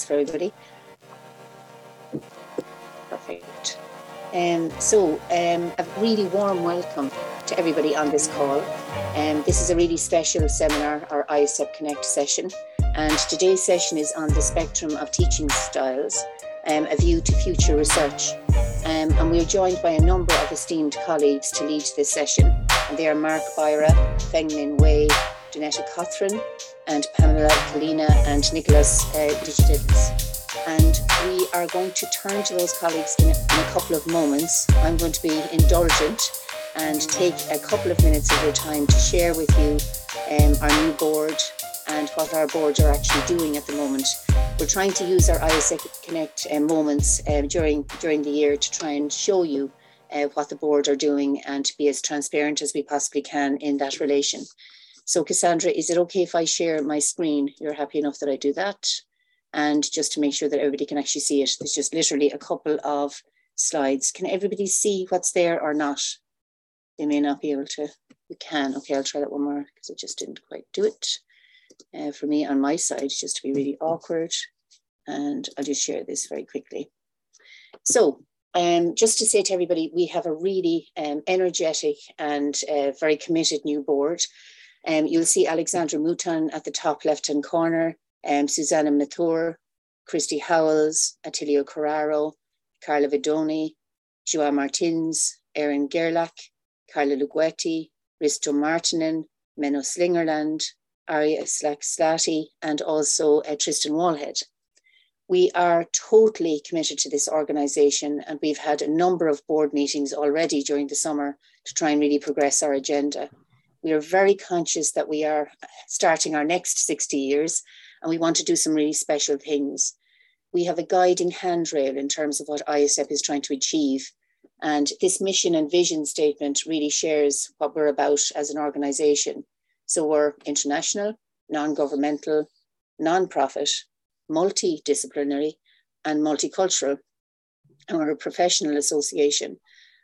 works for everybody. Perfect. Um, so, um, a really warm welcome to everybody on this call. Um, this is a really special seminar, our ISEP Connect session, and today's session is on the spectrum of teaching styles, um, a view to future research. Um, and we're joined by a number of esteemed colleagues to lead this session. And they are Mark Byra, Feng Min Wei, Donetta Cothran, and Pamela Kulinna and Nicholas uh, And we are going to turn to those colleagues in a, in a couple of moments. I'm going to be indulgent and take a couple of minutes of your time to share with you um, our new board and what our boards are actually doing at the moment. We're trying to use our ISEP Connect uh, moments um, during during the year to try and show you uh, what the board are doing and to be as transparent as we possibly can in that relation. So Cassandra, is it okay if I share my screen? You're happy enough that I do that? And just to make sure that everybody can actually see it, there's just literally a couple of slides. Can everybody see what's there or not? They may not be able to, we can. Okay, I'll try that one more because I just didn't quite do it. Uh, for me on my side, just to be really awkward. And I'll just share this very quickly. So um, just to say to everybody, we have a really um, energetic and uh, very committed new board. Um, you'll see Alexandra Mouton at the top left-hand corner, um, Susanna Mathur, Christy Howells, Attilio Carraro, Carla Vidoni, Joao Martins, Erin Gerlach, Carla Luguetti, Risto Martinen, Menno Slingerland, Arja Sääkslahti, and also uh, Tristan Wallhead. We are totally committed to this organisation, and we've had a number of board meetings already during the summer to try and really progress our agenda. We are very conscious that we are starting our next 60 years and we want to do some really special things. We have a guiding handrail in terms of what ISEP is trying to achieve. And this mission and vision statement really shares what we're about as an organization. So we're international, non governmental, non profit, multidisciplinary, and multicultural. And we're a professional association.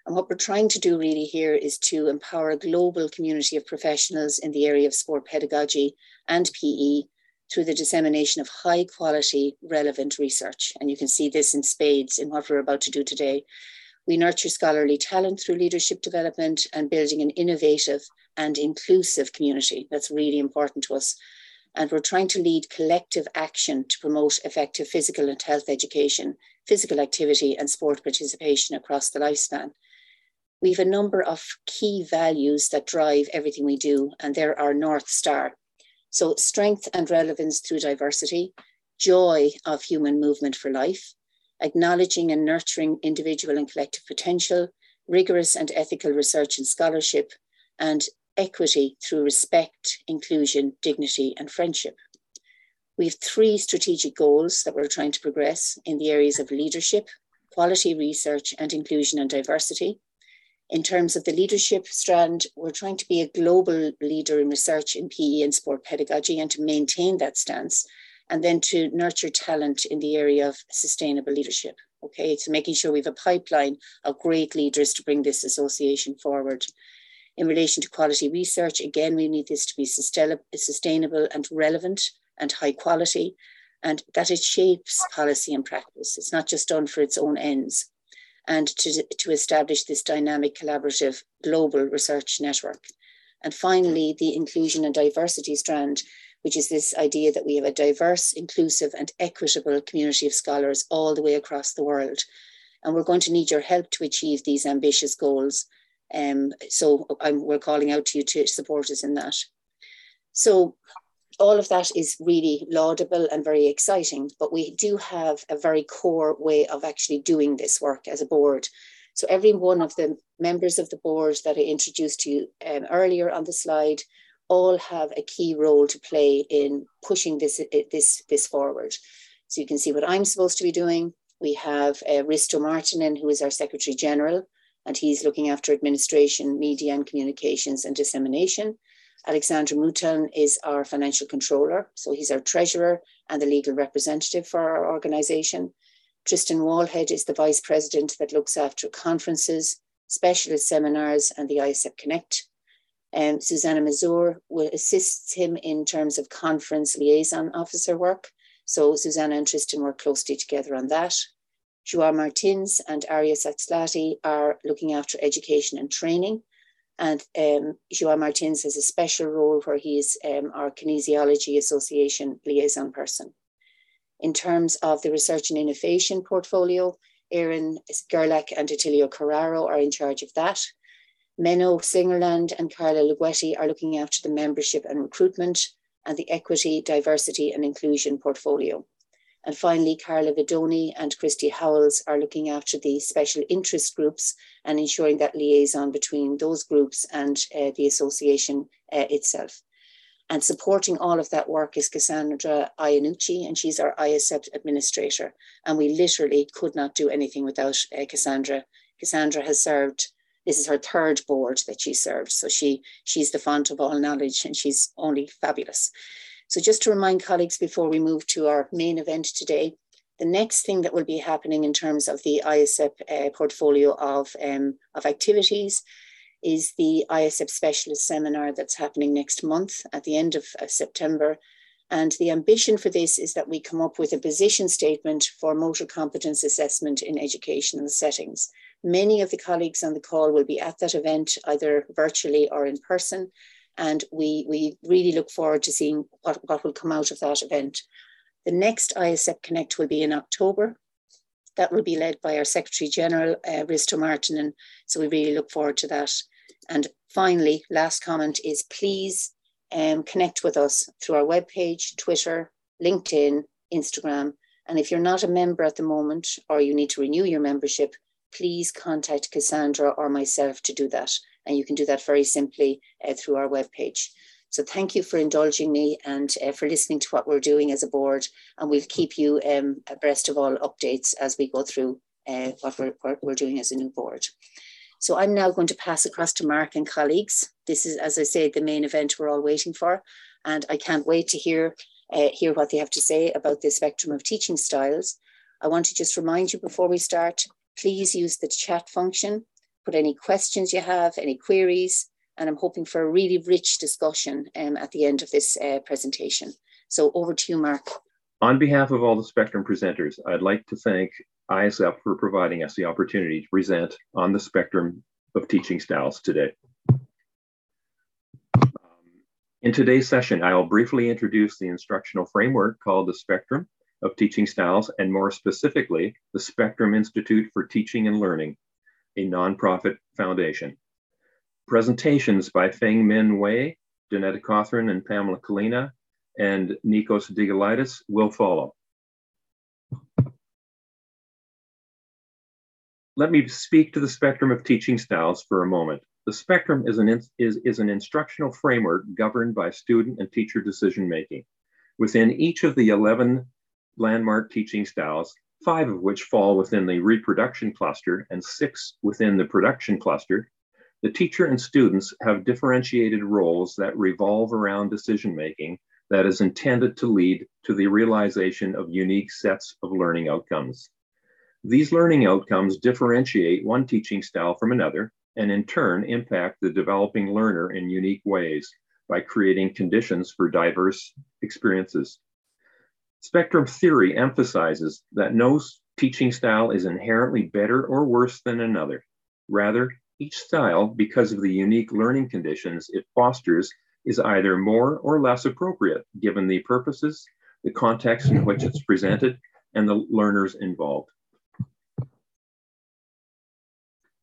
And what we're trying to do really here is to empower a global community of professionals in the area of sport pedagogy and PE through the dissemination of high quality, relevant research. And you can see this in spades in what we're about to do today. We nurture scholarly talent through leadership development and building an innovative and inclusive community. That's really important to us. And we're trying to lead collective action to promote effective physical and health education, physical activity, and sport participation across the lifespan we have a number of key values that drive everything we do, and they're our North Star. So, strength and relevance through diversity, joy of human movement for life, acknowledging and nurturing individual and collective potential, rigorous and ethical research and scholarship, and equity through respect, inclusion, dignity, and friendship. We have three strategic goals that we're trying to progress in the areas of leadership, quality research, and inclusion and diversity in terms of the leadership strand, we're trying to be a global leader in research in PE and sport pedagogy and to maintain that stance, and then to nurture talent in the area of sustainable leadership. Okay, so making sure we have a pipeline of great leaders to bring this association forward. In relation to quality research, again, we need this to be sustainable and relevant and high quality, and that it shapes policy and practice. It's not just done for its own ends and to, to establish this dynamic collaborative global research network. And finally, the inclusion and diversity strand, which is this idea that we have a diverse, inclusive, and equitable community of scholars all the way across the world. And we're going to need your help to achieve these ambitious goals. Um, so I'm, we're calling out to you to support us in that. So all of that is really laudable and very exciting, but we do have a very core way of actually doing this work as a board. So every one of the members of the board that I introduced to you um, earlier on the slide all have a key role to play in pushing this, this, this forward. So you can see what I'm supposed to be doing. We have uh, Risto Martinen, who is our Secretary General, and he's looking after administration, media and communications and dissemination. Alexandra Mouton is our financial controller, so he's our treasurer and the legal representative for our organisation. Tristan Wallhead is the vice president that looks after conferences, specialist seminars, and the ISEP Connect. Um, Susanna Mazur will assist him in terms of conference liaison officer work, So Susanna and Tristan work closely together on that. Joao Martins and Arja Sääkslahti are looking after education and training. And um, Joao Martins has a special role where he is um, our Kinesiology Association liaison person. In terms of the research and innovation portfolio, Erin Gerlach and Attilio Carraro are in charge of that. Menno Slingerland and Carla Luguetti are looking after the membership and recruitment and the equity, diversity and inclusion portfolio. And finally, Carla Vidoni and Christy Howells are looking after the special interest groups and ensuring that liaison between those groups and uh, the association uh, itself. And supporting all of that work is Cassandra Iannucci, and she's our ISEP administrator. And we literally could not do anything without uh, Cassandra. Cassandra has served, this is her third board that she served. So she she's the font of all knowledge and she's only fabulous. So just to remind colleagues before we move to our main event today, the next thing that will be happening in terms of the ISEP uh, portfolio of, um, of activities is the ISEP Specialist Seminar that's happening next month at the end of uh, September. And the ambition for this is that we come up with a position statement for motor competence assessment in educational settings. Many of the colleagues on the call will be at that event, either virtually or in person. And we, we really look forward to seeing what, what will come out of that event. The next ISEP Connect will be in October. That will be led by our Secretary General, uh, Risto Martin. And so we really look forward to that. And finally, last comment is please um, connect with us through our webpage, Twitter, LinkedIn, Instagram. And if you're not a member at the moment or you need to renew your membership, please contact Cassandra or myself to do that. And you can do that very simply uh, through our webpage. So thank you for indulging me and uh, for listening to what we're doing as a board. And we'll keep you um, abreast of all updates as we go through uh, what, we're, what we're doing as a new board. So I'm now going to pass across to Mark and colleagues. This is, as I said, the main event we're all waiting for. And I can't wait to hear, uh, hear what they have to say about the spectrum of teaching styles. I want to just remind you before we start, please use the chat function, put any questions you have, any queries, and I'm hoping for a really rich discussion um, at the end of this uh, presentation. So over to you, Mark. On behalf of all the Spectrum presenters, I'd like to thank ISEP for providing us the opportunity to present on the spectrum of teaching styles today. In today's session, I will briefly introduce the instructional framework called the Spectrum of Teaching Styles, and more specifically, the Spectrum Institute for Teaching and Learning, a nonprofit foundation. Presentations by Feng Min Wei, Donetta Cothran, and Pamela Kulinna, and Nikos Digelidis will follow. Let me speak to the spectrum of teaching styles for a moment. The spectrum is an, is, is an instructional framework governed by student and teacher decision making. Within each of the 11 landmark teaching styles, five of which fall within the reproduction cluster and six within the production cluster, the teacher and students have differentiated roles that revolve around decision making that is intended to lead to the realization of unique sets of learning outcomes. These learning outcomes differentiate one teaching style from another and in turn impact the developing learner in unique ways by creating conditions for diverse experiences. Spectrum theory emphasizes that no teaching style is inherently better or worse than another. Rather, each style, because of the unique learning conditions it fosters, is either more or less appropriate given the purposes, the context in which it's presented, and the learners involved.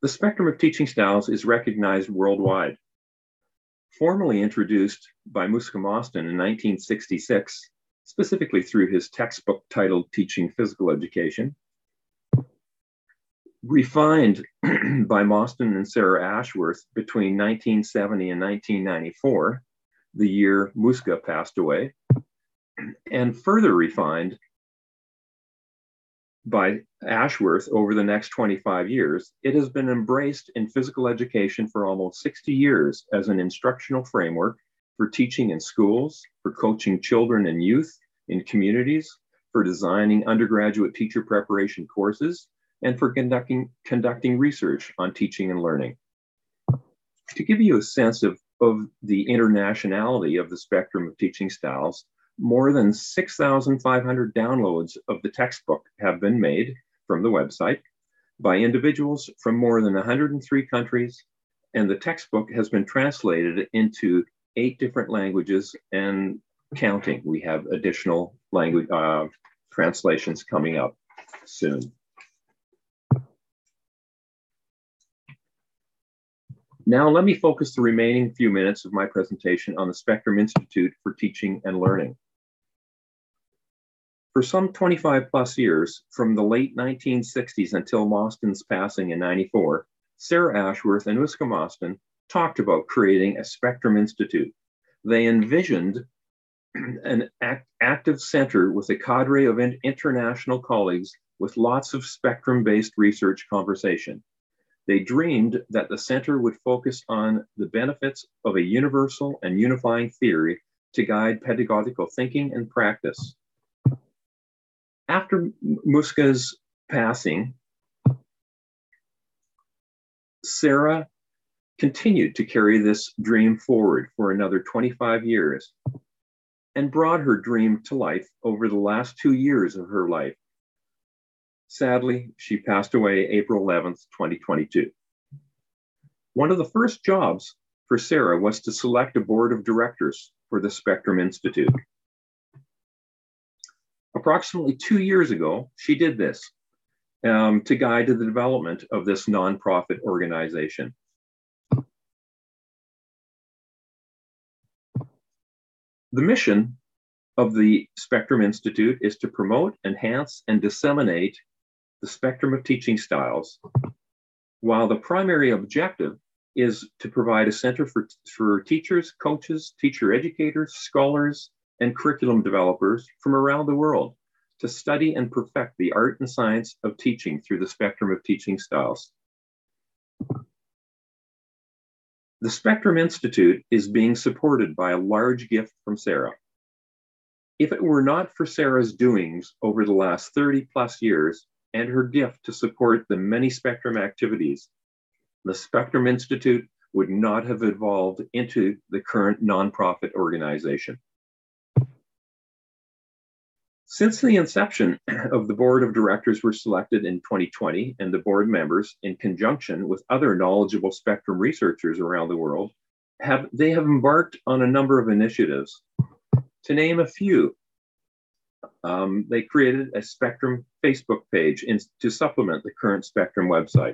The spectrum of teaching styles is recognized worldwide. Formally introduced by Muska Mosston in 1966, specifically through his textbook titled Teaching Physical Education, refined by Mosston and Sarah Ashworth between 1970 and 1994, the year Muska passed away, and further refined by Ashworth over the next 25 years, it has been embraced in physical education for almost 60 years as an instructional framework for teaching in schools, for coaching children and youth in communities, for designing undergraduate teacher preparation courses, and for conducting, conducting research on teaching and learning. To give you a sense of, of the internationality of the spectrum of teaching styles, More than 6,500 downloads of the textbook have been made from the website by individuals from more than 103 countries, and the textbook has been translated into eight different languages and counting. We have additional language uh, translations coming up soon. Now let me focus the remaining few minutes of my presentation on the Spectrum Institute for Teaching and Learning. For some 25 plus years, from the late 1960s until Mosston's passing in 94, Sarah Ashworth and Uska Mostyn talked about creating a Spectrum Institute. They envisioned an act active center with a cadre of international colleagues with lots of spectrum based research conversation. They dreamed that the center would focus on the benefits of a universal and unifying theory to guide pedagogical thinking and practice. After Muska's passing, Sarah continued to carry this dream forward for another 25 years and brought her dream to life over the last two years of her life. Sadly, she passed away April 11th, 2022. One of the first jobs for Sarah was to select a board of directors for the Spectrum Institute. Approximately two years ago, she did this um, to guide the development of this nonprofit organization. The mission of the Spectrum Institute is to promote, enhance, and disseminate the spectrum of teaching styles, while the primary objective is to provide a center for, for teachers, coaches, teacher educators, scholars, and curriculum developers from around the world to study and perfect the art and science of teaching through the spectrum of teaching styles. The Spectrum Institute is being supported by a large gift from Sarah. If it were not for Sarah's doings over the last 30 plus years and her gift to support the many Spectrum activities, the Spectrum Institute would not have evolved into the current nonprofit organization. Since the inception of the board of directors were selected in 2020 and the board members, in conjunction with other knowledgeable spectrum researchers around the world, have they have embarked on a number of initiatives. To name a few, um, they created a Spectrum Facebook page in, to supplement the current Spectrum website.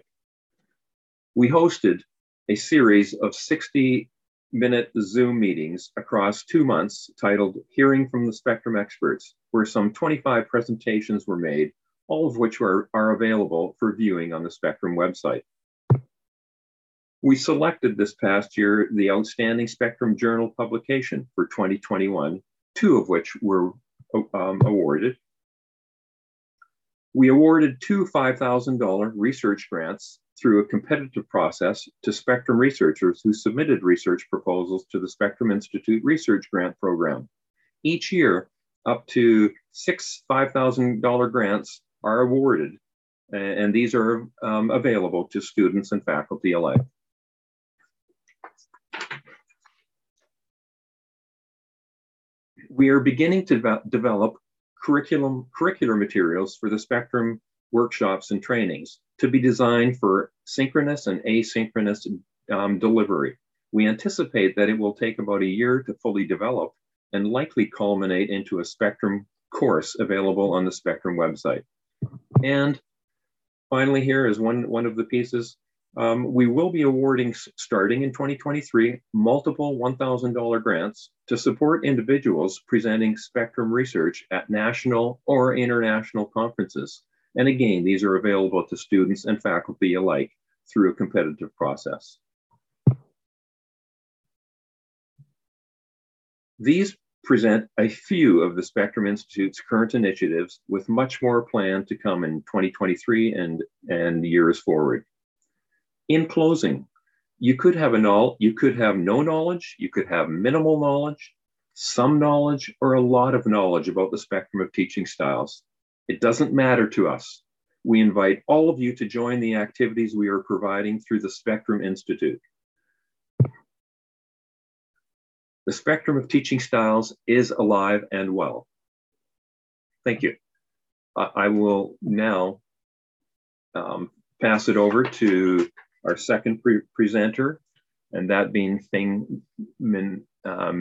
We hosted a series of 60 minute Zoom meetings across two months titled Hearing from the Spectrum Experts, where some 25 presentations were made, all of which are, are available for viewing on the Spectrum website. We selected this past year the Outstanding Spectrum Journal publication for 2021, two of which were um, awarded. We awarded two $5,000 research grants through a competitive process to Spectrum researchers who submitted research proposals to the Spectrum Institute Research Grant Program. Each year, up to six $5,000 grants are awarded, and these are um, available to students and faculty alike. We are beginning to develop curriculum, curricular materials for the Spectrum workshops and trainings to be designed for synchronous and asynchronous um, delivery. We anticipate that it will take about a year to fully develop and likely culminate into a Spectrum course available on the Spectrum website. And finally, here is one, one of the pieces. Um, we will be awarding, starting in 2023, multiple $1,000 grants to support individuals presenting Spectrum research at national or international conferences. And again, these are available to students and faculty alike through a competitive process. These present a few of the Spectrum Institute's current initiatives with much more planned to come in 2023 and, and years forward. In closing, you could have a you could have no knowledge, you could have minimal knowledge, some knowledge, or a lot of knowledge about the spectrum of teaching styles. It doesn't matter to us. We invite all of you to join the activities we are providing through the Spectrum Institute. The spectrum of teaching styles is alive and well. Thank you. I, will now um, pass it over to our second pre presenter, and that being Thing Min, uh.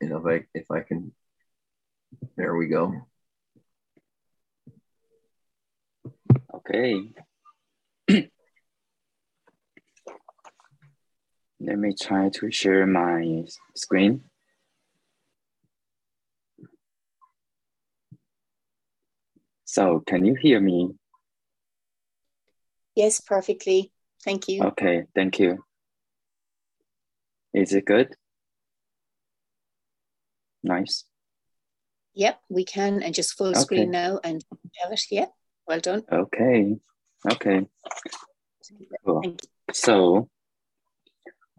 You know, if I, if I can, there we go. Okay. Let me try to share my screen. So can you hear me? Yes, perfectly. Thank you. Okay, thank you. Is it good? Nice. Yep, we can, and just full Okay. screen now and have it. Yeah, well done. Okay, okay. Cool. So,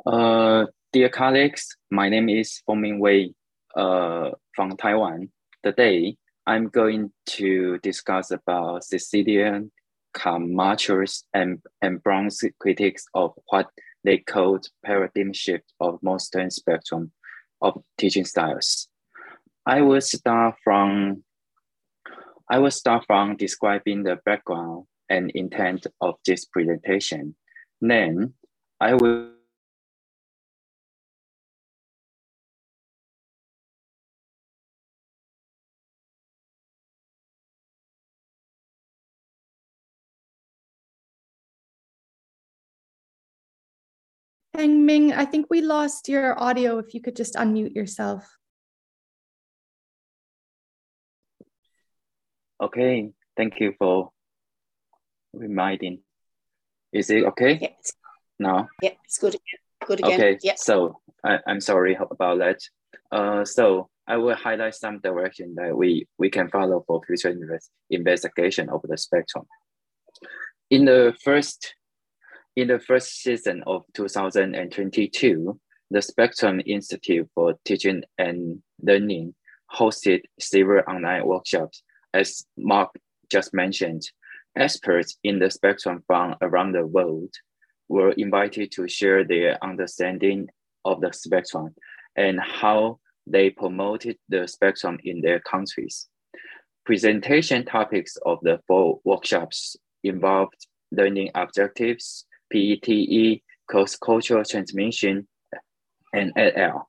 uh, dear colleagues, my name is Fengming Wei uh, from Taiwan. Today, I'm going to discuss about Sicilia Camacho's and, and Brown's critiques of what they called paradigm shift of modern spectrum of teaching styles. I will start from I will start from describing the background and intent of this presentation. Then I will Hang Ming, I think we lost your audio. If you could just unmute yourself. Okay, thank you for reminding. Is it okay it's, now? yeah, it's good. Good again. Okay, Yeah. so I, I'm sorry about that. Uh, so I will highlight some direction that we, we can follow for future invest, investigation of the spectrum. In the first in the first season of 2022, the Spectrum Institute for Teaching and Learning hosted several online workshops. As Mark just mentioned, experts in the spectrum from around the world were invited to share their understanding of the spectrum and how they promoted the spectrum in their countries. Presentation topics of the four workshops involved learning objectives, PETE, cross-cultural transmission, and LL.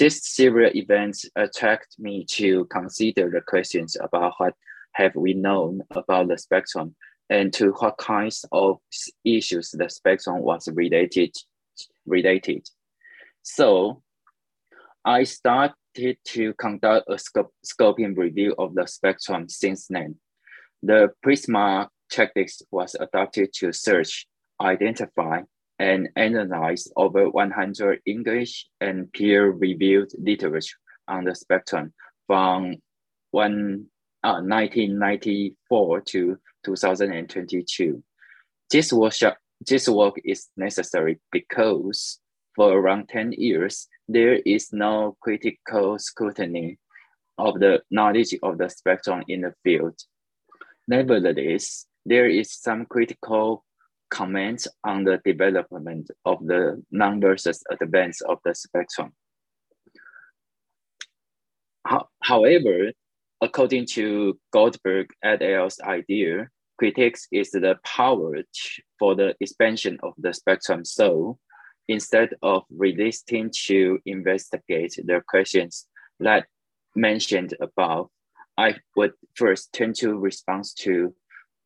These several events attract me to consider the questions about what have we known about the spectrum and to what kinds of issues the spectrum was related. related. So I started to conduct a scoping review of the spectrum since then. The Prisma checklist was adopted to search, identify, and analyze over 100 English and peer-reviewed literature on the spectrum from one, uh, 1994 to 2022. This workshop, this work is necessary because for around 10 years, there is no critical scrutiny of the knowledge of the spectrum in the field. Nevertheless, there is some critical comments on the development of the non-versus advance of the spectrum. Ho- However, according to Goldberger et al.'s idea, critics is the power for the expansion of the spectrum. So instead of resisting to investigate the questions that mentioned above, I would first turn to response to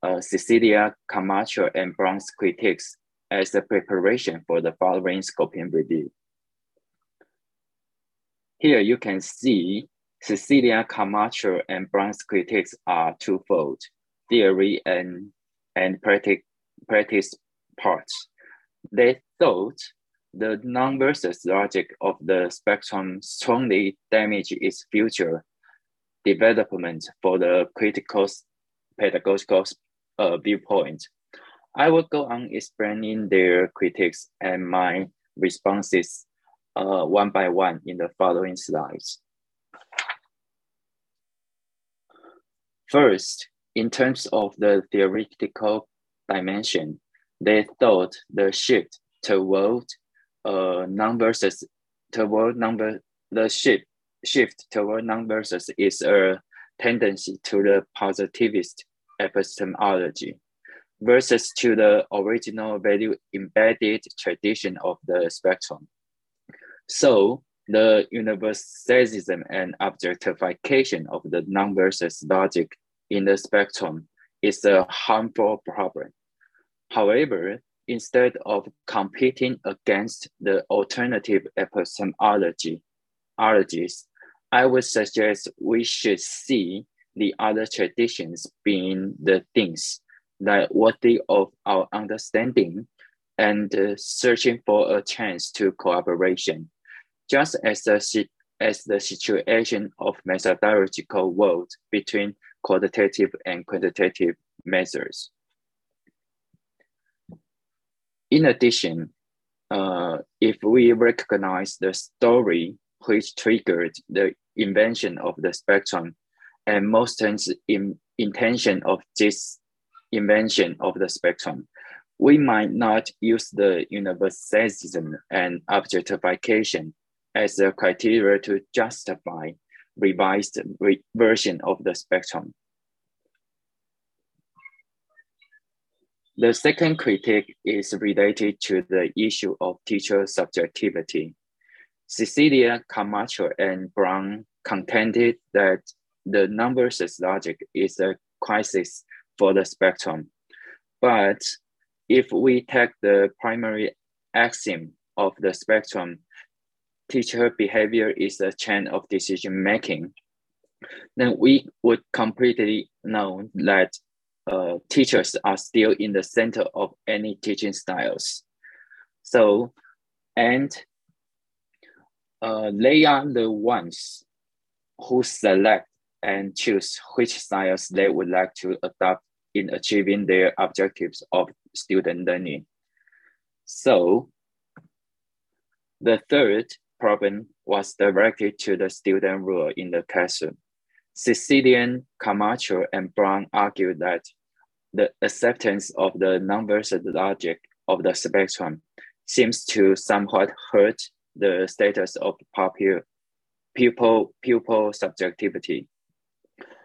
uh, Sicilia Camacho and Brown's critiques as a preparation for the following scoping review. Here you can see Sicilia Camacho and Brown's critiques are twofold, theory and, and practice, parts. They thought the non-versus logic of the spectrum strongly damage its future development for the critical pedagogical uh, viewpoint. I will go on explaining their critiques and my responses uh, one by one in the following slides. First, in terms of the theoretical dimension, they thought the shift toward uh, non versus toward number the shift shift toward non versus is a tendency to the positivist epistemology versus to the original value embedded tradition of the spectrum. So the universalism and objectification of the non versus logic in the spectrum is a harmful problem. However, instead of competing against the alternative epistemology, I would suggest we should see the other traditions being the things that worthy of our understanding and uh, searching for a chance to cooperation. just as the, as the situation of methodological world between qualitative and quantitative measures. In addition, uh, if we recognize the story which triggered the invention of the spectrum and Mosston's in, intention of this invention of the spectrum, we might not use the universalism and objectification as a criteria to justify revised re version of the spectrum. The second critique is related to the issue of teacher subjectivity. Sicilia Camacho and Brown contended that the numbers logic is a crisis for the spectrum. But if we take the primary axiom of the spectrum, teacher behavior is a chain of decision making, then we would completely know that uh, teachers are still in the center of any teaching styles. So, and uh, they are the ones who select and choose which styles they would like to adopt in achieving their objectives of student learning. So the third problem was directed to the student role in the classroom. Sicilian, Camacho, and Brown argued that the acceptance of the non-versed logic of the spectrum seems to somewhat hurt the status of pupil, pupil subjectivity.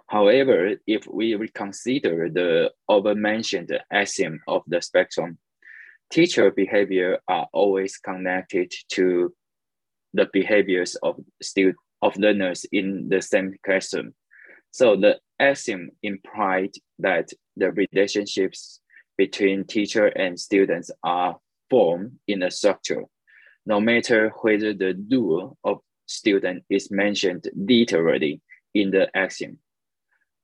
However, if we reconsider the over-mentioned axiom of the spectrum, teacher behavior are always connected to the behaviors of student of learners in the same classroom. So the axiom implied that the relationships between teacher and students are formed in a structure, no matter whether the rule of student is mentioned literally in the axiom.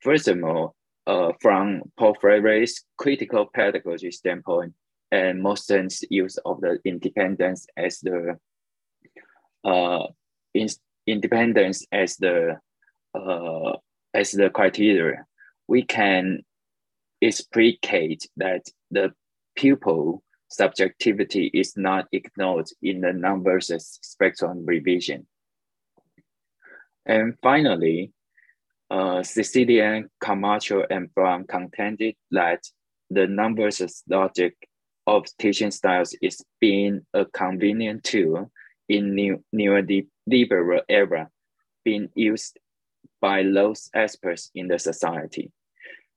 Furthermore, uh, from Paul Freire's critical pedagogy standpoint and Mosston's use of the independence as the uh, in, independence as the uh, as the criteria, we can explicate that the pupil subjectivity is not ignored in the non-versus spectrum revision. And finally, uh, Cecilian, Camacho, and Brown contended that the numbers logic of teaching styles is being a convenient tool in new neoliberal era being used by those experts in the society.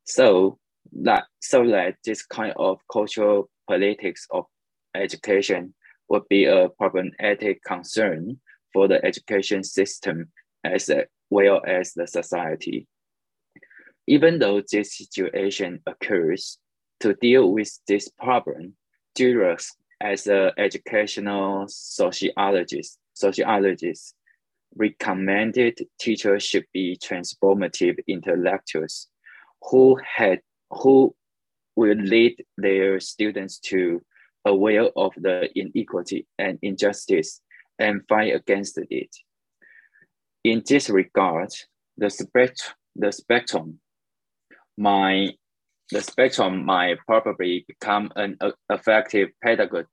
So that so that this kind of cultural politics of education would be a problematic concern for the education system as a well as the society. Even though this situation occurs, to deal with this problem, Julius, as an educational sociologist, sociologist, recommended teachers should be transformative intellectuals who had who will lead their students to aware of the inequality and injustice and fight against it. In this regard, the spectrum, the spectrum, my the spectrum might probably become an effective pedagogy,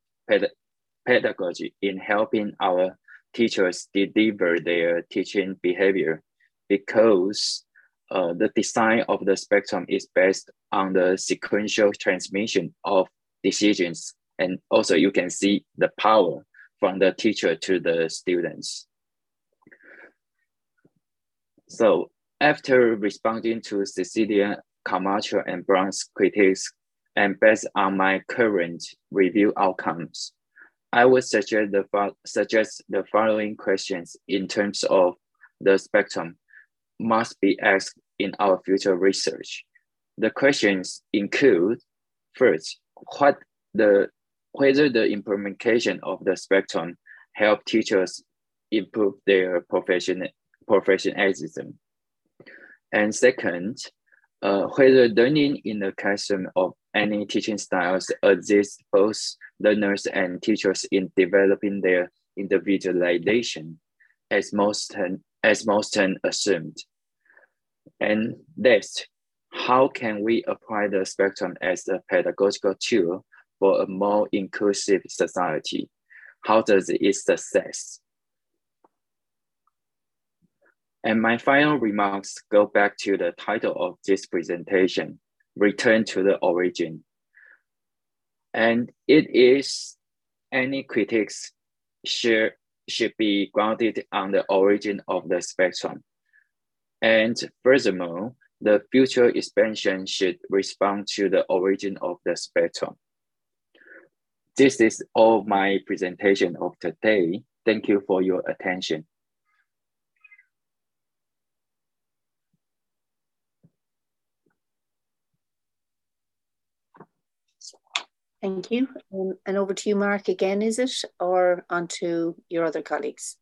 pedagogy in helping our teachers deliver their teaching behavior because uh, the design of the spectrum is based on the sequential transmission of decisions And also you can see the power from the teacher to the students. So after responding to Sicilia Camacho and Brown's critiques, and based on my current review outcomes, I would suggest the, suggest the following questions in terms of the spectrum must be asked in our future research. The questions include, first, what the, whether the implementation of the spectrum help teachers improve their profession, professionalism. And second, uh, whether learning in the classroom of any teaching styles assist both learners and teachers in developing their individualization, as most as most assumed. And next, how can we apply the spectrum as a pedagogical tool for a more inclusive society? How does it success? And my final remarks go back to the title of this presentation, Return to the Origin. And it is any critics should, should be grounded on the origin of the spectrum. And furthermore, the future expansion should respond to the origin of the spectrum. This is all my presentation of today. Thank you for your attention. Thank you. Um, and over to you, Mark, again, is it? Or on to your other colleagues?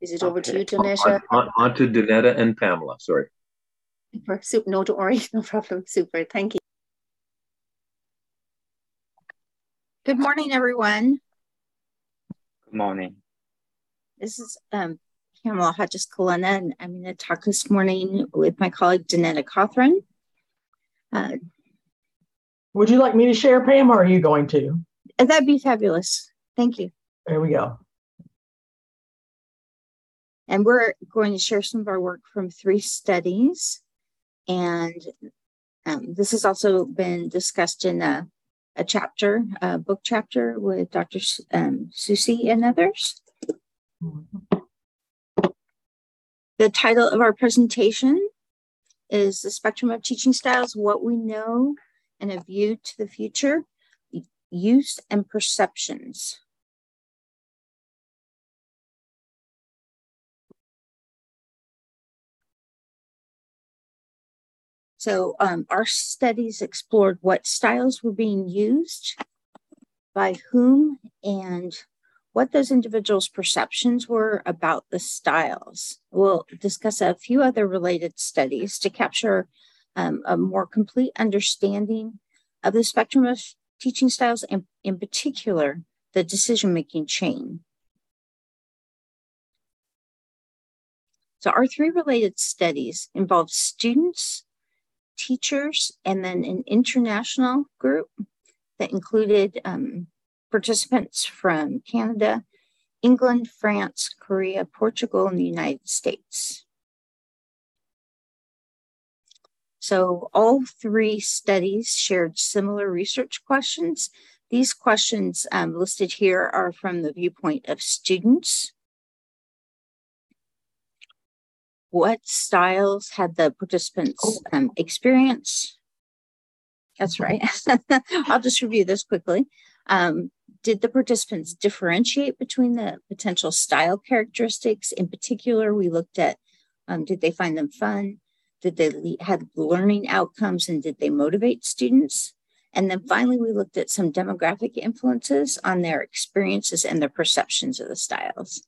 Is it over okay. to you, Donetta? On, on, on, to Donetta and Pamela, sorry. Super, super, no, don't worry, no problem. Super, thank you. Good morning, everyone. Good morning. This is um, Pamela Hodges Kulinna, and I'm going to talk this morning with my colleague Donetta Cothran. Uh, Would you like me to share, Pam, or are you going to? That'd be fabulous. Thank you. There we go. And we're going to share some of our work from three studies. And um, this has also been discussed in a, a chapter, a book chapter with Dr. Um, Susie and others. The title of our presentation is The Spectrum of Teaching Styles, What We Know and a View to the Future, Use and Perceptions. So um, our studies explored what styles were being used, by whom, and what those individuals' perceptions were about the styles. We'll discuss a few other related studies to capture um, a more complete understanding of the spectrum of teaching styles and, in particular, the decision making chain. So, our three related studies involve students, teachers, and then an international group that included um, participants from Canada, England, France, Korea, Portugal, and the United States. So all three studies shared similar research questions. These questions um, listed here are from the viewpoint of students. What styles had the participants um, experience? That's right. I'll just review this quickly. Um, did the participants differentiate between the potential style characteristics? In particular, we looked at um, did they find them fun? Did they have learning outcomes and did they motivate students? And then finally, we looked at some demographic influences on their experiences and their perceptions of the styles.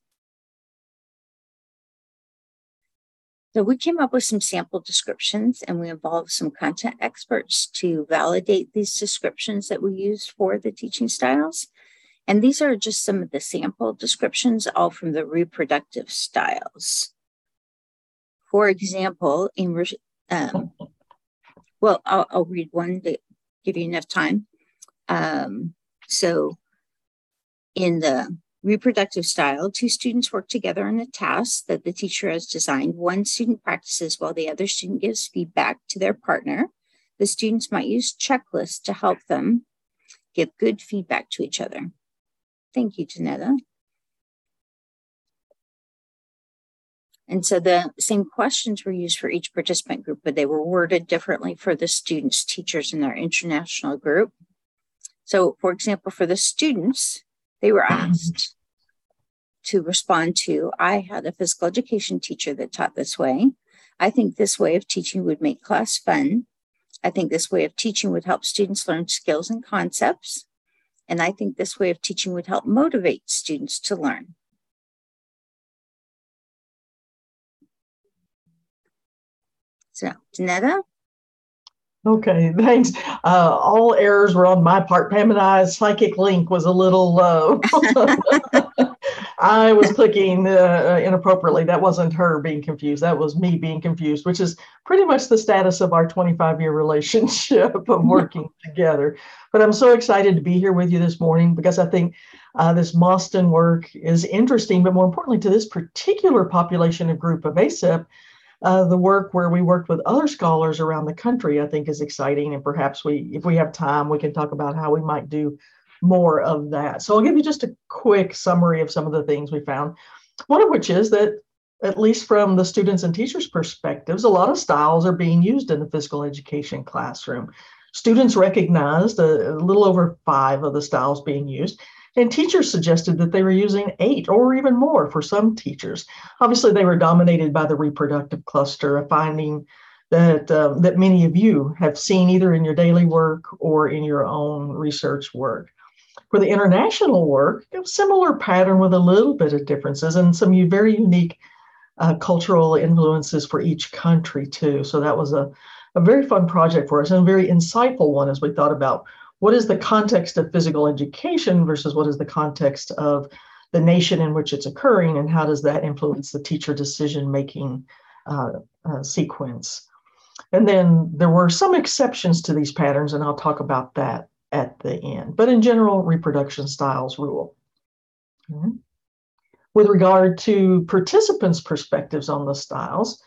So we came up with some sample descriptions and we involved some content experts to validate these descriptions that we used for the teaching styles. And these are just some of the sample descriptions, all from the reproductive styles. For example, in um, well, I'll, I'll, read one to give you enough time. Um, so, in the Reproductive style, two students work together on a task that the teacher has designed. One student practices while the other student gives feedback to their partner. The students might use checklists to help them give good feedback to each other. Thank you, Donetta. And so the same questions were used for each participant group, but they were worded differently for the students, teachers, in their international group. So, for example, for the students, they were asked to respond to I had a physical education teacher that taught this way. I think this way of teaching would make class fun. I think this way of teaching would help students learn skills and concepts. And I think this way of teaching would help motivate students to learn. So, Donetta? Okay, thanks. Uh, all errors were on my part. Pam and I's psychic link was a little low. I was clicking uh, inappropriately. That wasn't her being confused. That was me being confused, which is pretty much the status of our 25 year relationship of working together. But I'm so excited to be here with you this morning because I think uh, this Mosston work is interesting, but more importantly, to this particular population and group of ISEP uh, the work where we worked with other scholars around the country, I think is exciting. And perhaps we, if we have time, we can talk about how we might do more of that. So I'll give you just a quick summary of some of the things we found. One of which is that, at least from the students and teachers' perspectives, a lot of styles are being used in the physical education classroom. Students recognized a, a little over five of the styles being used, and teachers suggested that they were using eight or even more for some teachers. Obviously, they were dominated by the reproductive cluster, a finding that, uh, that many of you have seen either in your daily work or in your own research work. For the international work, similar pattern with a little bit of differences and some very unique uh, cultural influences for each country, too. So that was a, a very fun project for us and a very insightful one as we thought about what is the context of physical education versus what is the context of the nation in which it's occurring and how does that influence the teacher decision making uh, uh, sequence and then there were some exceptions to these patterns and i'll talk about that at the end but in general reproduction styles rule mm-hmm. with regard to participants perspectives on the styles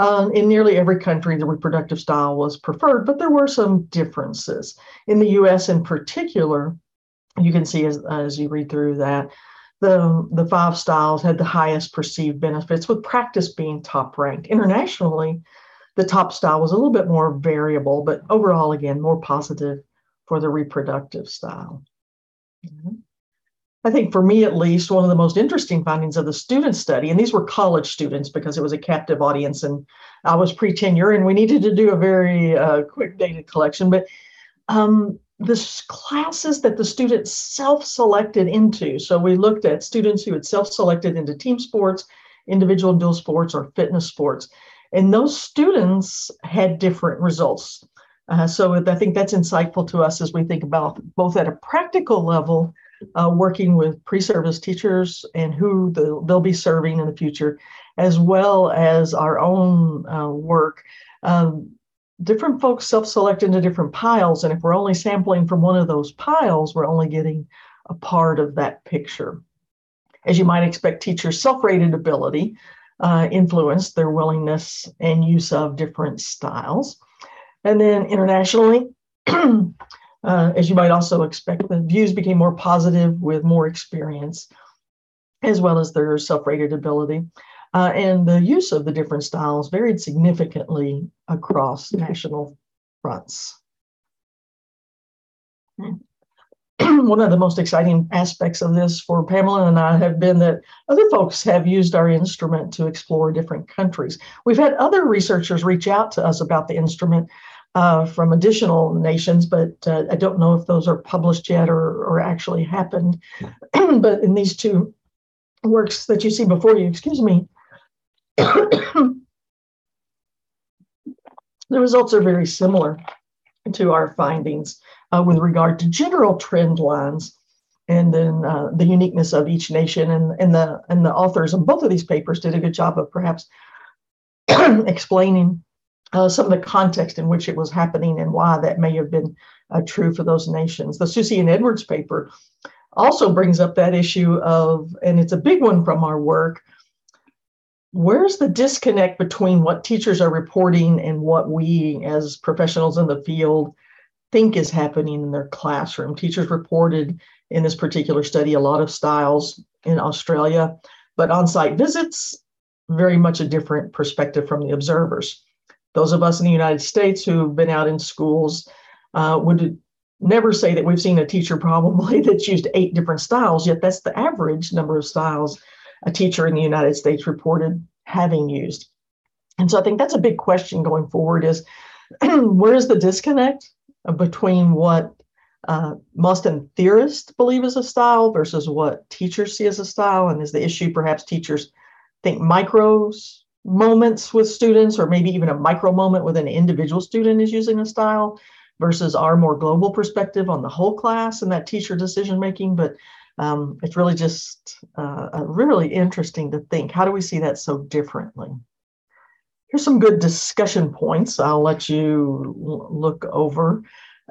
um, in nearly every country, the reproductive style was preferred, but there were some differences. In the US, in particular, you can see as, as you read through that, the, the five styles had the highest perceived benefits, with practice being top ranked. Internationally, the top style was a little bit more variable, but overall, again, more positive for the reproductive style. Mm-hmm. I think for me at least, one of the most interesting findings of the student study, and these were college students because it was a captive audience and I was pre tenure and we needed to do a very uh, quick data collection, but um, the classes that the students self selected into. So we looked at students who had self selected into team sports, individual dual sports, or fitness sports. And those students had different results. Uh, so I think that's insightful to us as we think about both at a practical level uh, working with pre-service teachers and who the, they'll be serving in the future, as well as our own uh, work. Um, different folks self-select into different piles, and if we're only sampling from one of those piles, we're only getting a part of that picture. As you might expect, teachers' self-rated ability uh, influenced their willingness and use of different styles. And then internationally, Uh, as you might also expect, the views became more positive with more experience, as well as their self rated ability. Uh, and the use of the different styles varied significantly across national fronts. One of the most exciting aspects of this for Pamela and I have been that other folks have used our instrument to explore different countries. We've had other researchers reach out to us about the instrument uh, from additional nations, but uh, I don't know if those are published yet or, or actually happened. but in these two works that you see before you, excuse me, the results are very similar to our findings uh, with regard to general trend lines and then uh, the uniqueness of each nation and, and the and the authors of both of these papers did a good job of perhaps explaining uh, some of the context in which it was happening and why that may have been uh, true for those nations. The SueSee and Edwards paper also brings up that issue of, and it's a big one from our work, where's the disconnect between what teachers are reporting and what we as professionals in the field think is happening in their classroom? Teachers reported in this particular study a lot of styles in Australia, but on site visits, very much a different perspective from the observers. Those of us in the United States who've been out in schools uh, would never say that we've seen a teacher probably that's used eight different styles, yet that's the average number of styles a teacher in the United States reported having used. And so I think that's a big question going forward is where is the disconnect between what uh, and theorists believe is a style versus what teachers see as a style? And is the issue perhaps teachers think micros moments with students or maybe even a micro moment with an individual student is using a style versus our more global perspective on the whole class and that teacher decision making. But um, it's really just uh, really interesting to think how do we see that so differently? Here's some good discussion points I'll let you look over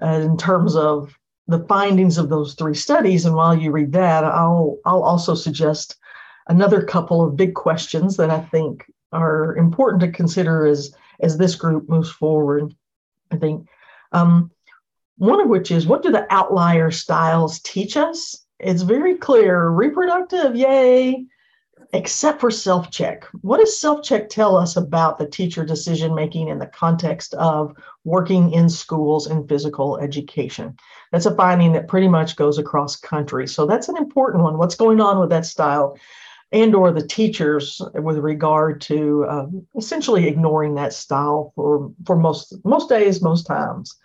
uh, in terms of the findings of those three studies. And while you read that, I'll, I'll also suggest another couple of big questions that I think are important to consider as, as this group moves forward. I think um, one of which is what do the outlier styles teach us? It's very clear reproductive, yay, except for self check. What does self check tell us about the teacher decision making in the context of working in schools and physical education? That's a finding that pretty much goes across country. So that's an important one. What's going on with that style? And or the teachers with regard to um, essentially ignoring that style for for most most days most times.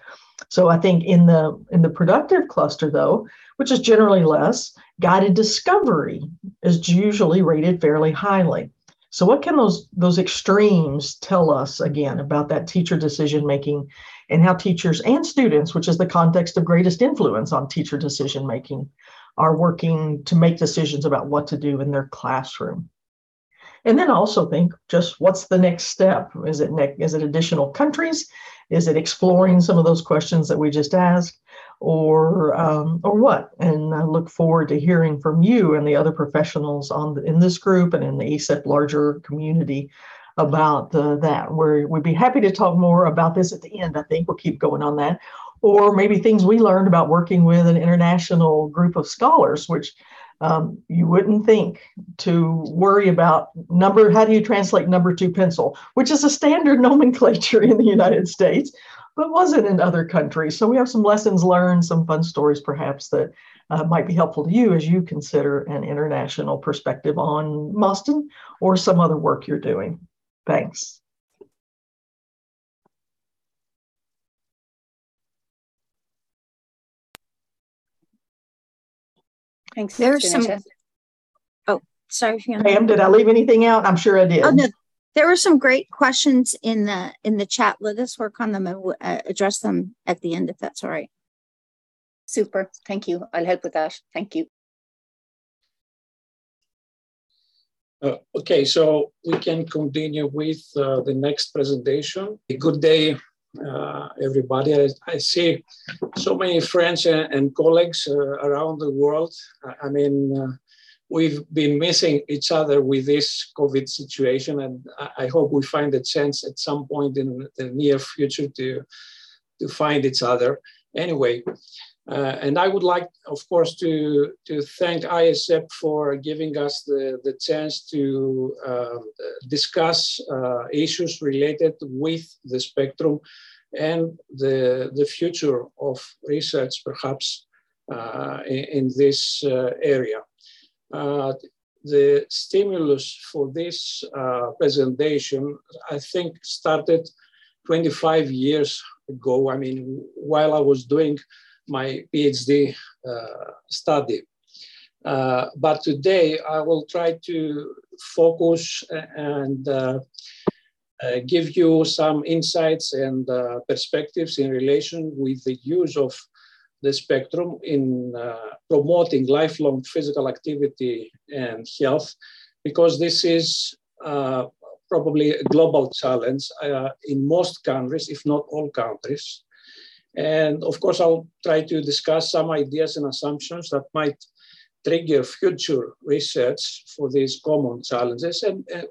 So i think in the in the productive cluster though which is generally less guided discovery is usually rated fairly highly. So what can those those extremes tell us again about that teacher decision making and how teachers and students which is the context of greatest influence on teacher decision making are working to make decisions about what to do in their classroom. And then also think just what's the next step? Is it ne- is it additional countries? Is it exploring some of those questions that we just asked, or um, or what? And I look forward to hearing from you and the other professionals on the, in this group and in the ISEP larger community about that. Where we'd be happy to talk more about this at the end. I think we'll keep going on that, or maybe things we learned about working with an international group of scholars, which um, you wouldn't think to worry about number. How do you translate number two pencil, which is a standard nomenclature in the United States, but wasn't in other countries. So we have some lessons learned, some fun stories perhaps that uh, might be helpful to you as you consider an international perspective on Mosston or some other work you're doing. Thanks. Thanks. There's some. Oh, sorry. Pam, did I leave anything out? I'm sure I did. Oh, no. There were some great questions in the in the chat. Let us work on them and uh, address them at the end, if that's all right. Super. Thank you. I'll help with that. Thank you. Uh, okay, so we can continue with uh, the next presentation. Good day, uh, everybody. I, I, see so many friends and, and colleagues uh, around the world. I mean, uh, we've been missing each other with this COVID situation, and I, I, hope we find a chance at some point in the near future to, to find each other. Anyway, uh, and I would like, of course, to, to thank ISEP for giving us the, the chance to uh, discuss uh, issues related with the spectrum and the, the future of research, perhaps, uh, in, in, this uh, area. Uh, the stimulus for this presentation, I think, started 25 years ago. I mean, while I was doing my PhD uh, study. Uh, but today I will try to focus and uh, uh, give you some insights and uh, perspectives in relation with the use of the spectrum in uh, promoting lifelong physical activity and health, because this is probably a global challenge in most countries, if not all countries. And of course, I'll try to discuss some ideas and assumptions that might trigger future research for these common challenges. And uh,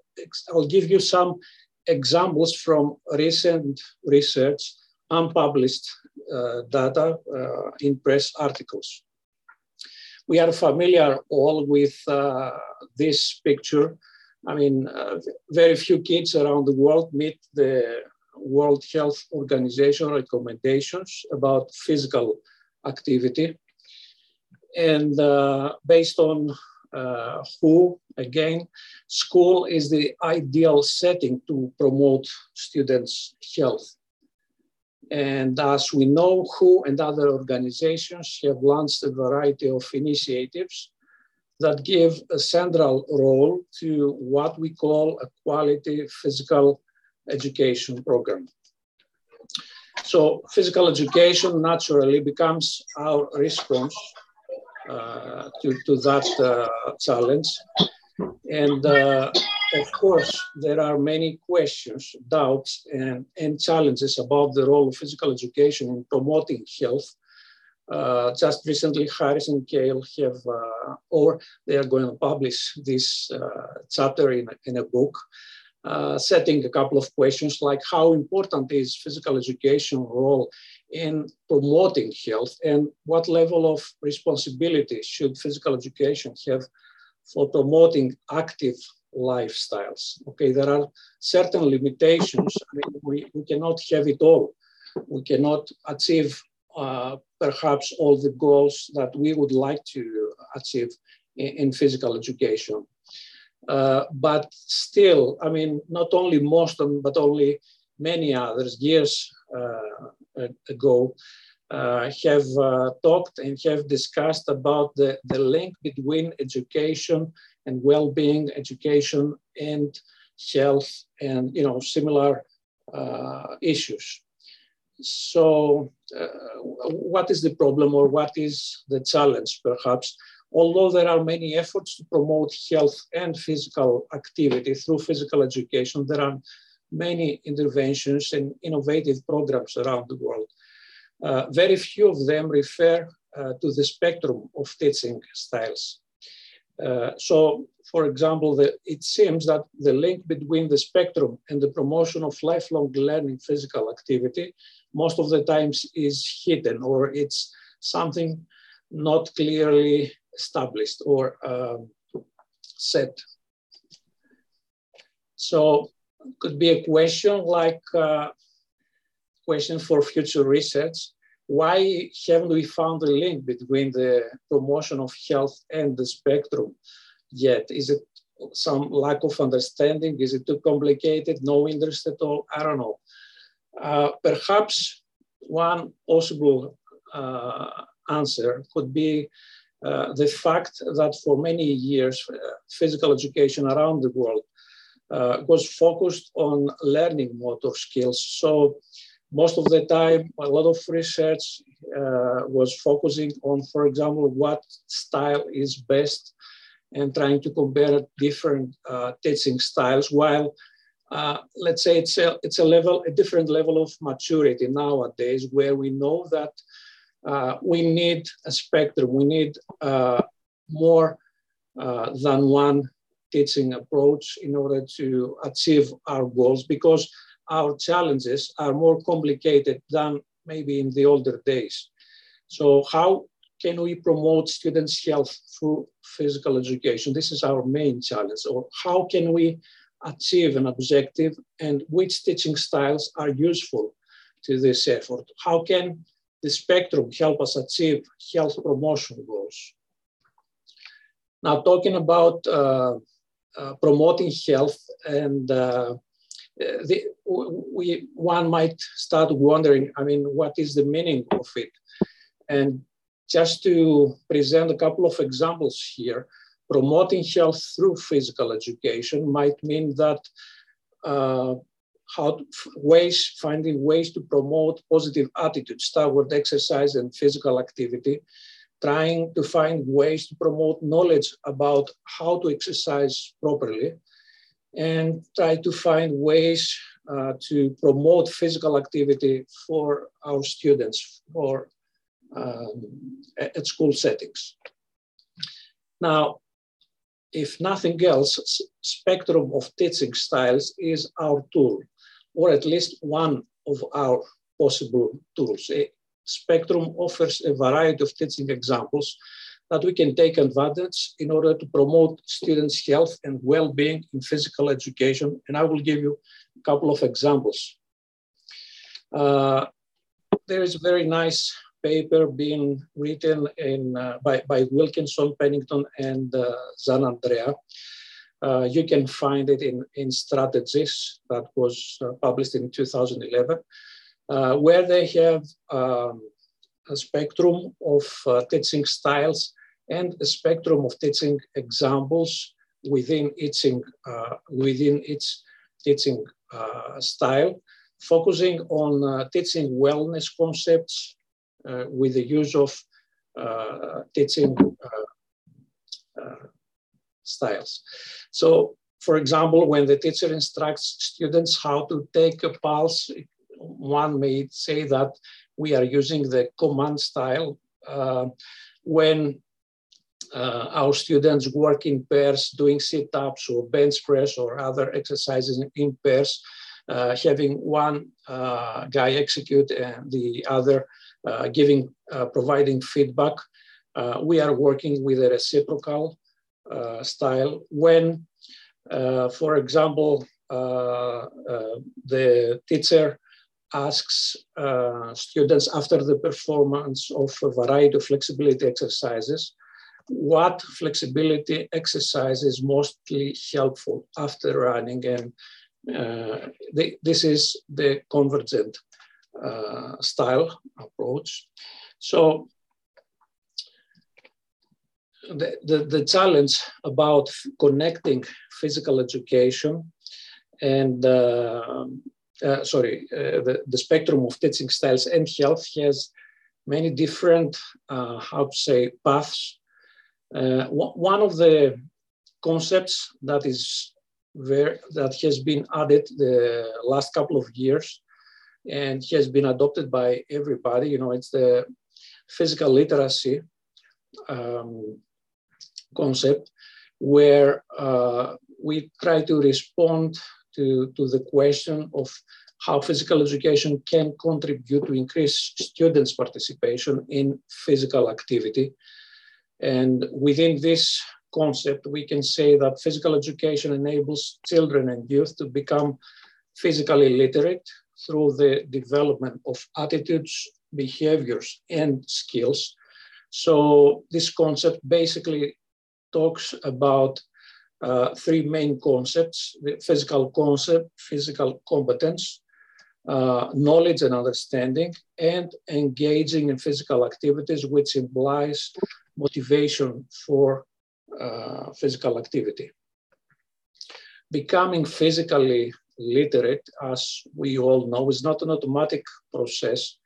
I'll give you some examples from recent research, unpublished uh, data uh, in press articles. We are familiar all with uh, this picture. I mean, uh, very few kids around the world meet the World Health Organization recommendations about physical activity. And uh, based on uh, WHO, again, school is the ideal setting to promote students' health. And as we know, WHO and other organizations have launched a variety of initiatives that give a central role to what we call a quality physical education program. So physical education naturally becomes our response uh, to, to that uh, challenge. And uh, of course, there are many questions, doubts, and, and challenges about the role of physical education in promoting health. Uh, just recently, Harris and Cale have, uh, or they are going to publish this uh, chapter in, in a book, uh, setting a couple of questions like how important is physical education role in promoting health and what level of responsibility should physical education have for promoting active lifestyles. Okay, there are certain limitations. I mean, we, we cannot have it all. We cannot achieve uh, perhaps all the goals that we would like to achieve in, in physical education. Uh, but still, I mean, not only Mosston, but only many others years uh, ago uh, have uh, talked and have discussed about the, the link between education and well-being, education and health, and you know similar uh, issues. So, what is the problem, or what is the challenge, perhaps? Although there are many efforts to promote health and physical activity through physical education, there are many interventions and innovative programs around the world. Uh, very few of them refer uh, to the spectrum of teaching styles. Uh, so, for example, the, it seems that the link between the spectrum and the promotion of lifelong learning physical activity most of the times is hidden or it's something not clearly established or um, set. So could be a question like uh, question for future research. Why haven't we found a link between the promotion of health and the spectrum yet? Is it some lack of understanding? Is it too complicated? No interest at all? I don't know. Uh, perhaps one possible uh, answer could be uh, the fact that for many years, uh, physical education around the world uh, was focused on learning motor skills. So most of the time, a lot of research uh, was focusing on, for example, what style is best and trying to compare different uh, teaching styles while let's say it's a, it's a level, a different level of maturity nowadays where we know that uh, we need a spectrum, we need uh, more uh, than one teaching approach in order to achieve our goals because our challenges are more complicated than maybe in the older days. So how can we promote students' health through physical education? This is our main challenge. Or how can we achieve an objective and which teaching styles are useful to this effort? How can the spectrum help us achieve health promotion goals? Now, talking about uh, uh, promoting health and uh, the, we, one might start wondering, I mean, what is the meaning of it? And just to present a couple of examples here, promoting health through physical education might mean that uh, how to, ways finding ways to promote positive attitudes toward exercise and physical activity trying to find ways to promote knowledge about how to exercise properly and try to find ways uh, to promote physical activity for our students for um, at school settings. Now, if nothing else, spectrum of teaching styles is our tool, or at least one of our possible tools. A spectrum offers a variety of teaching examples that we can take advantage in order to promote students' health and well-being in physical education. And I will give you a couple of examples. Uh, there is a very nice paper being written in, uh, by, by Wilkinson, Pennington, and uh, Gianandrea. Uh, you can find it in, in Strategies that was uh, published in 2011, uh, where they have um, a spectrum of uh, teaching styles and a spectrum of teaching examples within each, within each teaching style, focusing on teaching wellness concepts, uh, with the use of uh, teaching uh, styles. So, for example, when the teacher instructs students how to take a pulse, one may say that we are using the command style. when uh, our students work in pairs, doing sit-ups or bench press or other exercises in pairs, uh, having one uh, guy execute and the other uh, giving, uh, providing feedback. Uh, we are working with a reciprocal style when, for example, the teacher asks uh, students after the performance of a variety of flexibility exercises, what flexibility exercise is mostly helpful after running. And uh, they, this is the convergent uh, style approach. So the, the, the, challenge about connecting physical education and uh, uh, sorry, uh, the, the spectrum of teaching styles and health has many different, uh, how to say, paths. Uh, one of the concepts that is very, that has been added the last couple of years and has been adopted by everybody. You know, it's the physical literacy um, concept where uh, we try to respond to, to the question of how physical education can contribute to increase students' participation in physical activity. And within this concept, we can say that physical education enables children and youth to become physically literate through the development of attitudes, behaviors, and skills. So this concept basically talks about uh, three main concepts, the physical concept, physical competence, uh, knowledge and understanding, and engaging in physical activities, which implies motivation for uh, physical activity. Becoming physically literate, as we all know, is not an automatic process.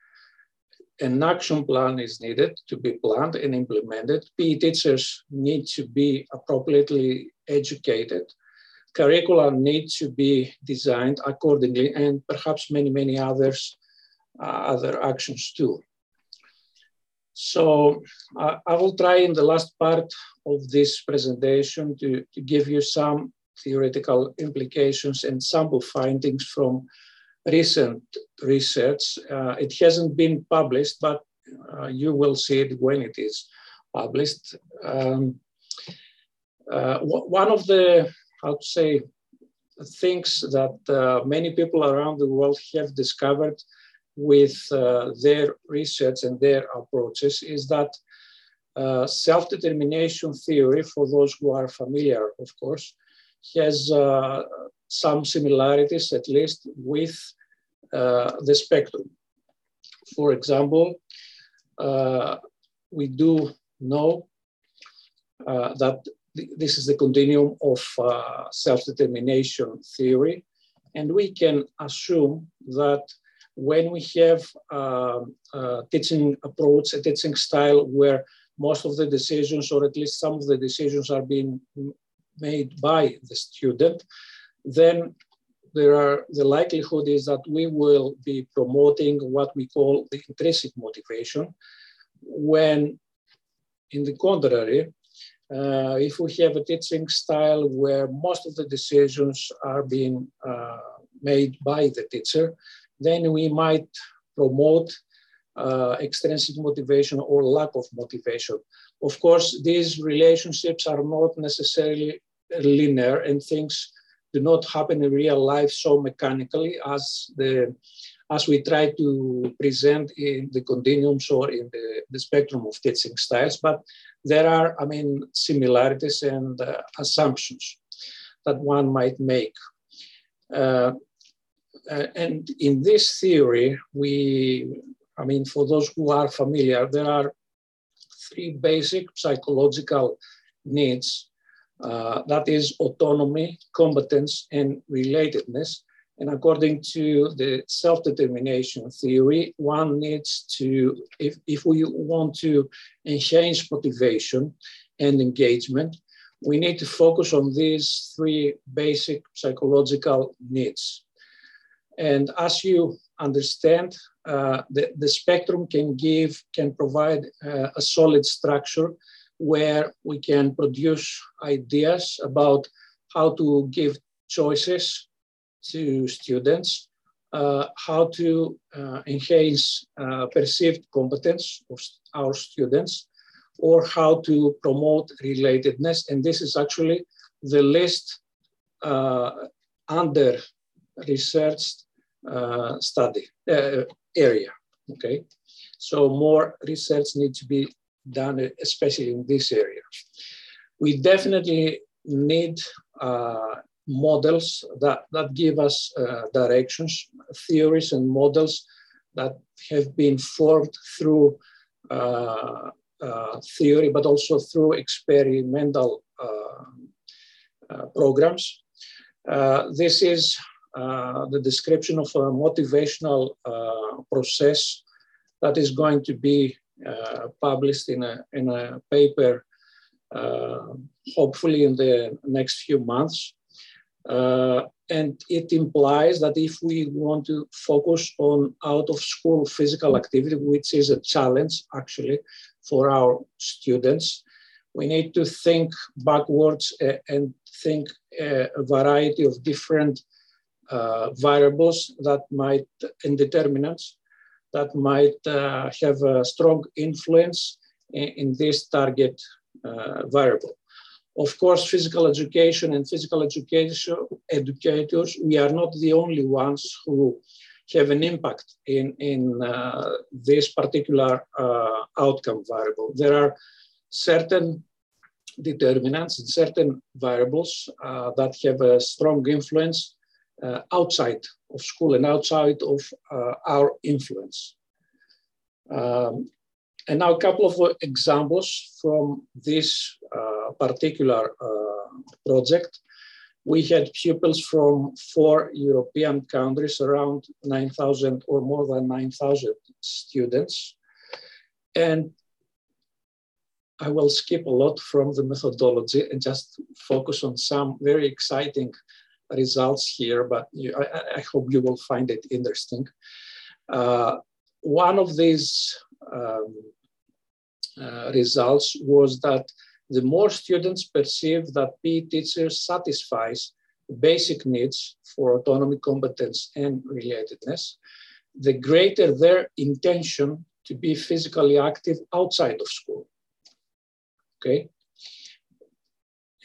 An action plan is needed to be planned and implemented. PE teachers need to be appropriately educated. Curricula need to be designed accordingly, and perhaps many, many others, uh, other actions too. So uh, I will try in the last part of this presentation to, to give you some theoretical implications and sample findings from recent research. Uh, it hasn't been published, but uh, you will see it when it is published. Um, uh, one of the, how to say, things that uh, many people around the world have discovered with uh, their research and their approaches is that uh, self-determination theory, for those who are familiar, of course, has some similarities, at least, with the spectrum. For example, uh, we do know uh, that th this is the continuum of uh, self-determination theory, and we can assume that when we have uh, a teaching approach, a teaching style where most of the decisions, or at least some of the decisions, are being made by the student, then there are the likelihood is that we will be promoting what we call the intrinsic motivation when in the contrary uh, if we have a teaching style where most of the decisions are being uh, made by the teacher, then we might promote uh, extrinsic motivation or lack of motivation. Of course, these relationships are not necessarily linear and things do not happen in real life so mechanically as the as we try to present in the continuums or in the, the spectrum of teaching styles. But there are, I mean, similarities and uh, assumptions that one might make. Uh, uh, and in this theory, we, I mean, for those who are familiar, there are three basic psychological needs. Uh, that is autonomy, competence, and relatedness. And according to the self-determination theory, one needs to, if, if we want to enhance motivation and engagement, we need to focus on these three basic psychological needs. And as you understand, uh, the, the spectrum can give, can provide uh, a solid structure where we can produce ideas about how to give choices to students uh, how to uh, enhance uh, perceived competence of our students or how to promote relatedness. And this is actually the list uh, under researched uh, study uh, area, okay? So more research needs to be done, especially in this area. We definitely need models that, that give us uh, directions, theories and models that have been formed through uh, uh, theory, but also through experimental uh, uh, programs. Uh, this is the description of a motivational process that is going to be published in a, in a paper, hopefully in the next few months. Uh, and it implies that if we want to focus on out of school physical activity, which is a challenge actually for our students, we need to think backwards uh, and think uh, a variety of different uh, variables that might, and determinants that might uh, have a strong influence in, in this target uh, variable. Of course, physical education and physical education educators, we are not the only ones who have an impact in, in uh, this particular uh, outcome variable. There are certain determinants and certain variables uh, that have a strong influence uh, outside of school and outside of uh, our influence. Um, and now a couple of examples from this uh, particular uh, project. We had pupils from four European countries, around 9,000 or more than 9,000 students. And I will skip a lot from the methodology and just focus on some very exciting results here, but you, I, I, hope you will find it interesting. Uh, one of these um, uh, results was that the more students perceive that PE teacher satisfies basic needs for autonomy, competence, and relatedness, the greater their intention to be physically active outside of school. Okay?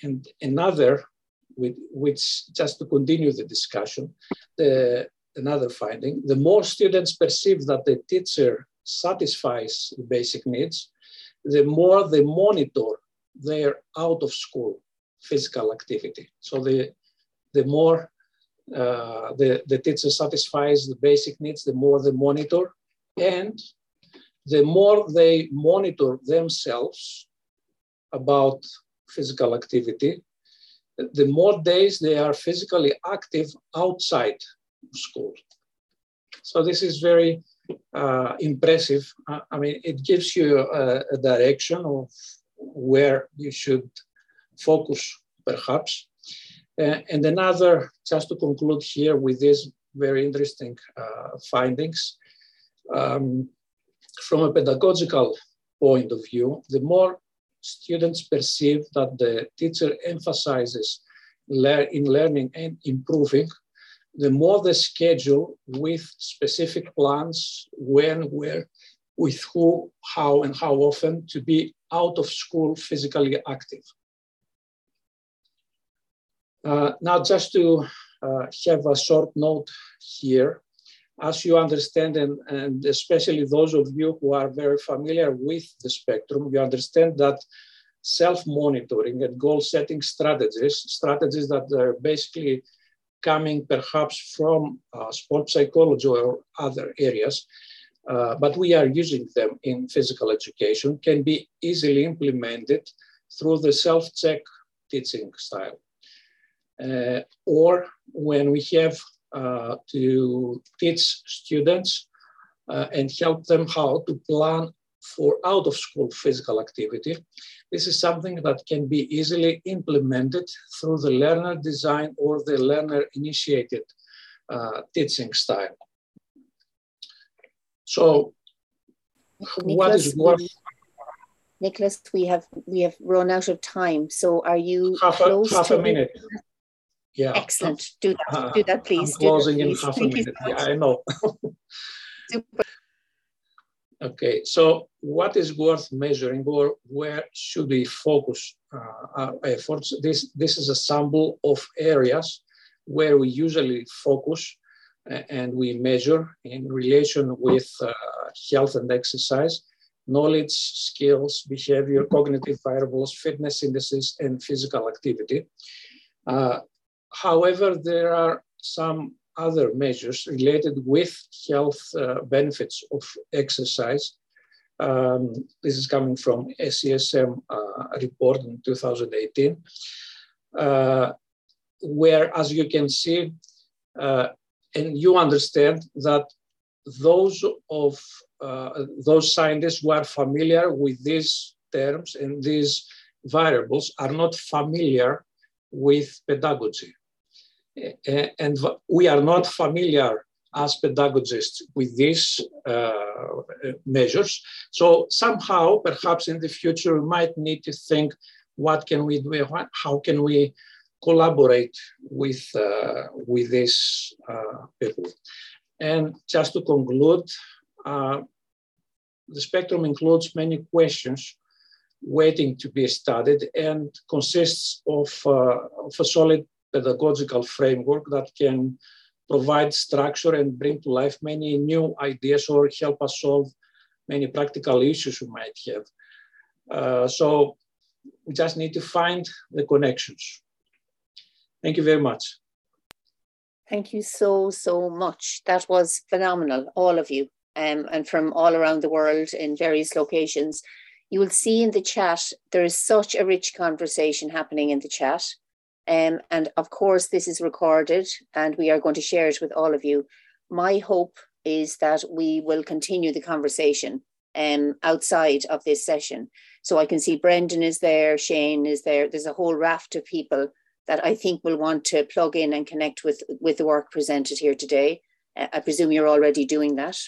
And another, which just to continue the discussion, the, another finding, the more students perceive that the teacher satisfies the basic needs, the more they monitor their out of school physical activity. So the, the more uh, the, the teacher satisfies the basic needs, the more they monitor. And the more they monitor themselves about physical activity, the more days they are physically active outside school. So this is very uh, impressive. I mean, it gives you a, a, direction of where you should focus, perhaps. Uh, and another, just to conclude here with these very interesting uh, findings, um, from a pedagogical point of view, the more students perceive that the teacher emphasizes in learning and improving, the more the schedule with specific plans, when, where, with who, how, and how often to be out of school physically active. Uh, now, just to uh, have a short note here, as you understand, and, and especially those of you who are very familiar with the spectrum, you understand that self-monitoring and goal-setting strategies, strategies that are basically coming perhaps from uh, sports psychology or other areas, uh, but we are using them in physical education, can be easily implemented through the self-check teaching style. Uh, or when we have uh, to teach students uh, and help them how to plan for out of school physical activity. This is something that can be easily implemented through the learner design or the learner initiated uh, teaching style. So Nicholas, what is worth? Nicholas, we have we have run out of time. So are you half a, half a minute? Yeah. Excellent. Do that. Uh, do that, please. I'm closing that, in half Thank a minute. Yeah, I know. Super. Okay, so what is worth measuring or where should we focus uh, our efforts? This, this is a sample of areas where we usually focus and we measure in relation with uh, health and exercise, knowledge, skills, behavior, cognitive variables, fitness indices, and physical activity. Uh, However, there are some other measures related with health uh, benefits of exercise. Um, this is coming from SESM uh, report in 2018, uh, where, as you can see, uh, and you understand that those of uh, those scientists who are familiar with these terms and these variables are not familiar with pedagogy and we are not familiar as pedagogists with these uh, measures. So somehow, perhaps in the future, we might need to think, what can we do? How can we collaborate with, uh, with these uh, people? And just to conclude, uh, the spectrum includes many questions waiting to be studied and consists of, uh, of a solid pedagogical framework that can provide structure and bring to life many new ideas or help us solve many practical issues we might have. Uh, so we just need to find the connections. Thank you very much. Thank you so, so much. That was phenomenal, all of you, um, and from all around the world in various locations. You will see in the chat, there is such a rich conversation happening in the chat. Um, and of course, this is recorded and we are going to share it with all of you. My hope is that we will continue the conversation um, outside of this session. So I can see Brendan is there, Shane is there. There's a whole raft of people that I think will want to plug in and connect with, with the work presented here today. Uh, I presume you're already doing that.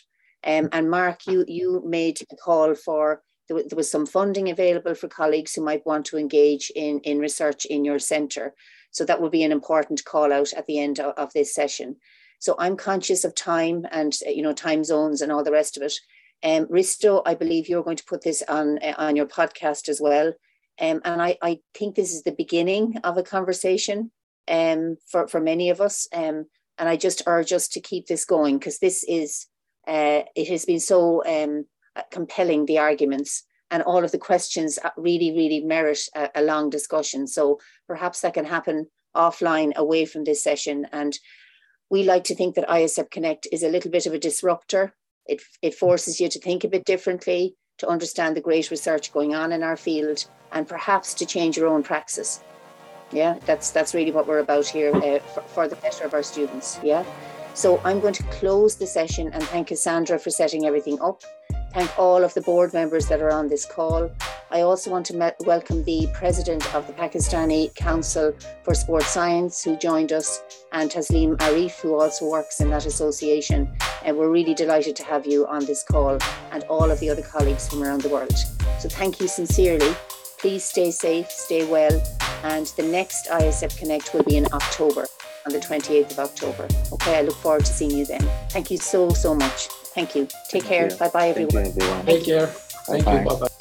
Um, and Mark, you, you made a call for there, there was some funding available for colleagues who might want to engage in, in research in your centre. So that will be an important call out at the end of, of this session. So I'm conscious of time and you know time zones and all the rest of it. Um, Risto, I believe you're going to put this on uh, on your podcast as well. Um, and I, I think this is the beginning of a conversation um, for, for many of us. Um, and I just urge us to keep this going because this is, uh, it has been so um, uh, compelling the arguments and all of the questions uh, really, really merit a, a, long discussion. So perhaps that can happen offline away from this session. And we like to think that ISEP Connect is a little bit of a disruptor. It, it forces you to think a bit differently, to understand the great research going on in our field, and perhaps to change your own praxis. Yeah, that's that's really what we're about here uh, for, for the better of our students. Yeah. So I'm going to close the session and thank Cassandra for setting everything up thank all of the board members that are on this call. I also want to welcome the president of the Pakistani Council for Sports Science, who joined us, and Taslim Arif, who also works in that association. And we're really delighted to have you on this call, and all of the other colleagues from around the world. So thank you sincerely. Please stay safe, stay well, and the next ISEP Connect will be in October, on the 28th of October. Okay, I look forward to seeing you then. Thank you so, so much. Thank you. Take care. you. Bye bye, Thank you, everyone. everyone. Take care. Thank Bye-bye. you. Bye bye.